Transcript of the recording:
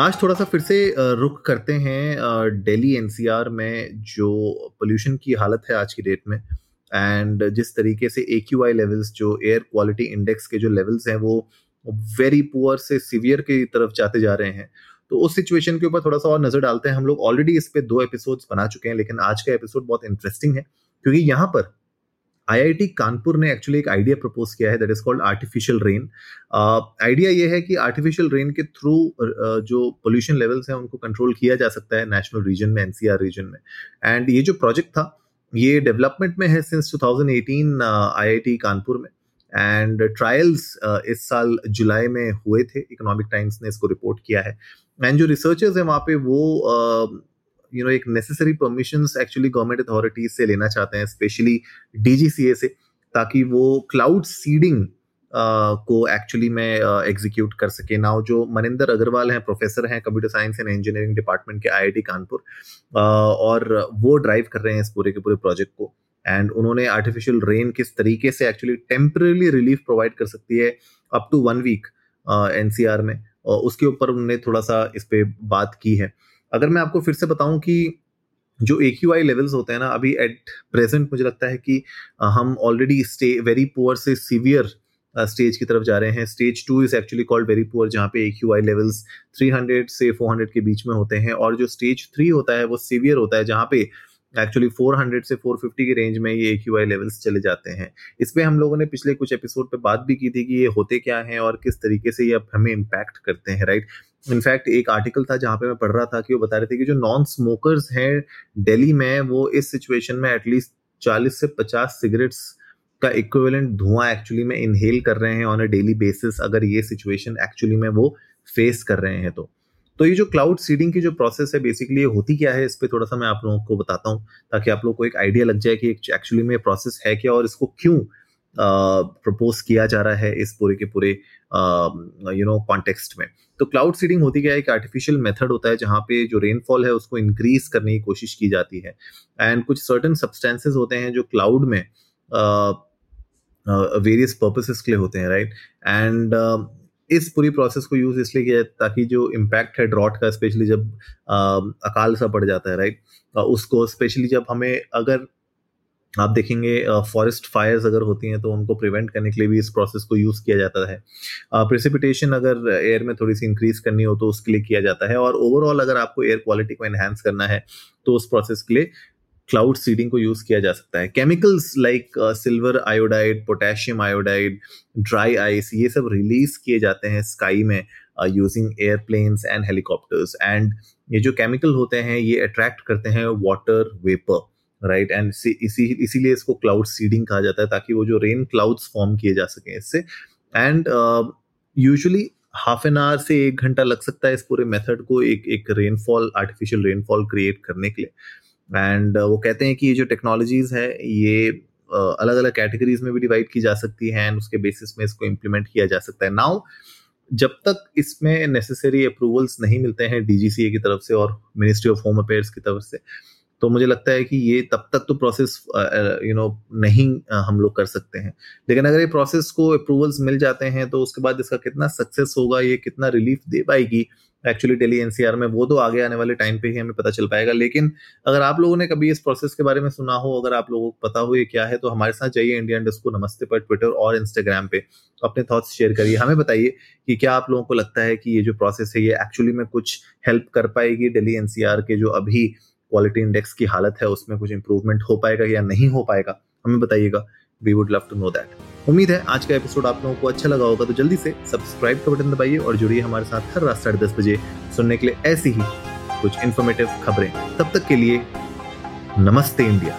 आज थोड़ा सा फिर से रुक करते हैं दिल्ली एनसीआर में जो पोल्यूशन की हालत है आज की डेट में। एंड जिस तरीके से ए क्यू आई लेवल्स जो एयर क्वालिटी इंडेक्स के जो लेवल्स हैं, वो वेरी पुअर से सीवियर की तरफ़ जाते जा रहे हैं। तो उस सिचुएशन के ऊपर थोड़ा सा और नज़र डालते हैं। हम लोग ऑलरेडी इस पर दो एपिसोड्स बना चुके हैं, लेकिन आज का एपिसोड बहुत इंटरेस्टिंग है। क्योंकि यहाँ पर आईआईटी कानपुर ने एक्चुअली एक आइडिया प्रपोज किया है that is called artificial rain idea ये है कि आर्टिफिशियल रेन के थ्रू uh, जो पोल्यूशन लेवल्स हैं उनको कंट्रोल किया जा सकता है नेशनल रीजन में एनसीआर रीजन में. एंड ये जो प्रोजेक्ट था ये डेवलपमेंट में है सिंस 2018 आईआईटी uh, कानपुर में. एंड ट्रायल्स uh, इस साल जुलाई में हुए थे इकोनॉमिक टाइम्स ने इसको रिपोर्ट किया है. एंड जो रिसर्चर्स हैं वहाँ पे वो uh, यू नो एक necessary permission actually government authorities से लेना चाहते हैं स्पेशली डीजीसीए से, ताकि वो क्लाउड सीडिंग को एक्चुअली में एग्जीक्यूट कर सके। नाउ जो मनिंदर अग्रवाल हैं प्रोफेसर हैं computer science and engineering department के आईआईटी कानपुर और वो ड्राइव कर रहे हैं इस पूरे के पूरे प्रोजेक्ट को। एंड उन्होंने आर्टिफिशियल रेन किस तरीके से एक्चुअली टेम्परेली रिलीफ प्रोवाइड कर सकती है up to one week NCR में उसके ऊपर उन्होंने थोड़ा सा इस पर बात की है। अगर मैं आपको फिर से बताऊँ कि जो ए क्यू आई लेवल्स होते हैं ना, अभी एट प्रेजेंट मुझे लगता है कि हम ऑलरेडी स्टे वेरी पुअर से सीवियर स्टेज की तरफ़ जा रहे हैं। Stage two is actually called very poor जहाँ पे ए क्यू आई लेवल्स 300 से 400 के बीच में होते हैं। और जो स्टेज थ्री होता है, वो सीवियर होता है, जहाँ पे एक्चुअली 400 से 450 के रेंज में ये क्यू आई लेवल्स चले जाते हैं। इसमें हम लोगों ने पिछले कुछ एपिसोड पे बात भी की थी कि ये होते क्या हैं और किस तरीके से ये हमें इम्पैक्ट करते हैं राइट इनफैक्ट एक आर्टिकल था जहाँ पे मैं पढ़ रहा था कि वो बता रहे थे कि जो नॉन स्मोकर्स हैं दिल्ली में, वो इस सिचुएशन में एटलीस्ट 40 से 50 सिगरेट्स का इक्विवेलेंट धुआँ एक्चुअली में इनहेल कर रहे हैं ऑन अ डेली बेसिस अगर ये सिचुएशन एक्चुअली में वो फेस कर रहे हैं तो। तो ये जो क्लाउड सीडिंग की जो प्रोसेस है बेसिकली ये होती क्या है? इस पर थोड़ा सा मैं आप लोगों को बताता हूँ ताकि आप लोग को एक आइडिया लग जाए कि एक्चुअली में प्रोसेस है क्या और इसको क्यों प्रपोज किया जा रहा है इस पूरे के पूरे यू नो कॉन्टेक्स्ट में। तो क्लाउड सीडिंग होती क्या है? एक आर्टिफिशियल मेथड होता है जहाँ पे जो रेनफॉल है उसको इंक्रीज करने की कोशिश की जाती है। एंड कुछ सर्टन सब्सटेंसेज होते हैं जो क्लाउड में वेरियस पर्पसेस के लिए होते हैं राइट एंड इस पूरी प्रोसेस को यूज़ इसलिए किया ताकि जो इम्पैक्ट है ड्रॉट का स्पेशली जब अकाल सा पड़ जाता है राइट उसको स्पेशली जब हमें अगर आप देखेंगे फॉरेस्ट फायर्स अगर होती हैं तो उनको प्रिवेंट करने के लिए भी इस प्रोसेस को यूज़ किया जाता है। प्रेसिपिटेशन अगर एयर में थोड़ी सी इंक्रीज करनी हो तो उसके लिए किया जाता है। और ओवरऑल अगर आपको एयर क्वालिटी को एनहेंस करना है तो उस प्रोसेस के लिए क्लाउड सीडिंग को यूज़ किया जा सकता है। Chemicals like silver iodide potassium iodide dry ice ये सब रिलीज़ किए जाते हैं स्काई में using airplanes and helicopters and ये जो केमिकल होते हैं, ये अट्रैक्ट करते हैं वाटर वेपर राइट एंड इसी इसीलिए इसको क्लाउड सीडिंग कहा जाता है ताकि वो जो रेन क्लाउड्स फॉर्म किए जा सके इससे and usually half an hour से एक घंटा लग सकता है इस पूरे मेथड को एक एक रेनफॉल आर्टिफिशियल रेनफॉल क्रिएट करने के लिए एंड uh, वो कहते हैं कि ये जो टेक्नोलॉजीज़ है ये अलग अलग कैटेगरीज में भी डिवाइड की जा सकती है एंड उसके बेसिस में इसको इम्प्लीमेंट किया जा सकता है नाउ जब तक इसमें नेसेसरी अप्रूवल्स नहीं मिलते हैं डीजीसीए की तरफ़ से और मिनिस्ट्री ऑफ़ होम अफेयर्स की तरफ़ से तो मुझे लगता है कि ये तब तक तो प्रोसेस यू नो नहीं हम लोग कर सकते हैं। लेकिन अगर ये प्रोसेस को अप्रूवल्स मिल जाते हैं तो उसके बाद इसका कितना सक्सेस होगा, ये कितना रिलीफ दे पाएगी एक्चुअली डेली एनसीआर में, वो तो आगे आने वाले टाइम पे ही हमें पता चल पाएगा। लेकिन अगर आप लोगों ने कभी इस प्रोसेस के बारे में सुना हो, अगर आप लोगों को पता हो ये क्या है तो हमारे साथ जाइए इंडिया इंडस्को नमस्ते पर ट्विटर और इंस्टाग्राम पे। अपने थॉट्स शेयर करिए। हमें बताइए कि क्या आप लोगों को लगता है कि ये जो प्रोसेस है, ये एक्चुअली में कुछ हेल्प कर पाएगी डेली एनसीआर के जो अभी क्वालिटी इंडेक्स की हालत है, उसमें कुछ इंप्रूवमेंट हो पाएगा या नहीं हो पाएगा, हमें बताइएगा। We would love to know that उम्मीद है आज का एपिसोड आप लोगों को अच्छा लगा होगा तो जल्दी से सब्सक्राइब का बटन दबाइए और जुड़िए हमारे साथ हर रात साढ़े दस बजे सुनने के लिए ऐसी ही कुछ इन्फॉर्मेटिव खबरें। तब तक के लिए नमस्ते इंडिया।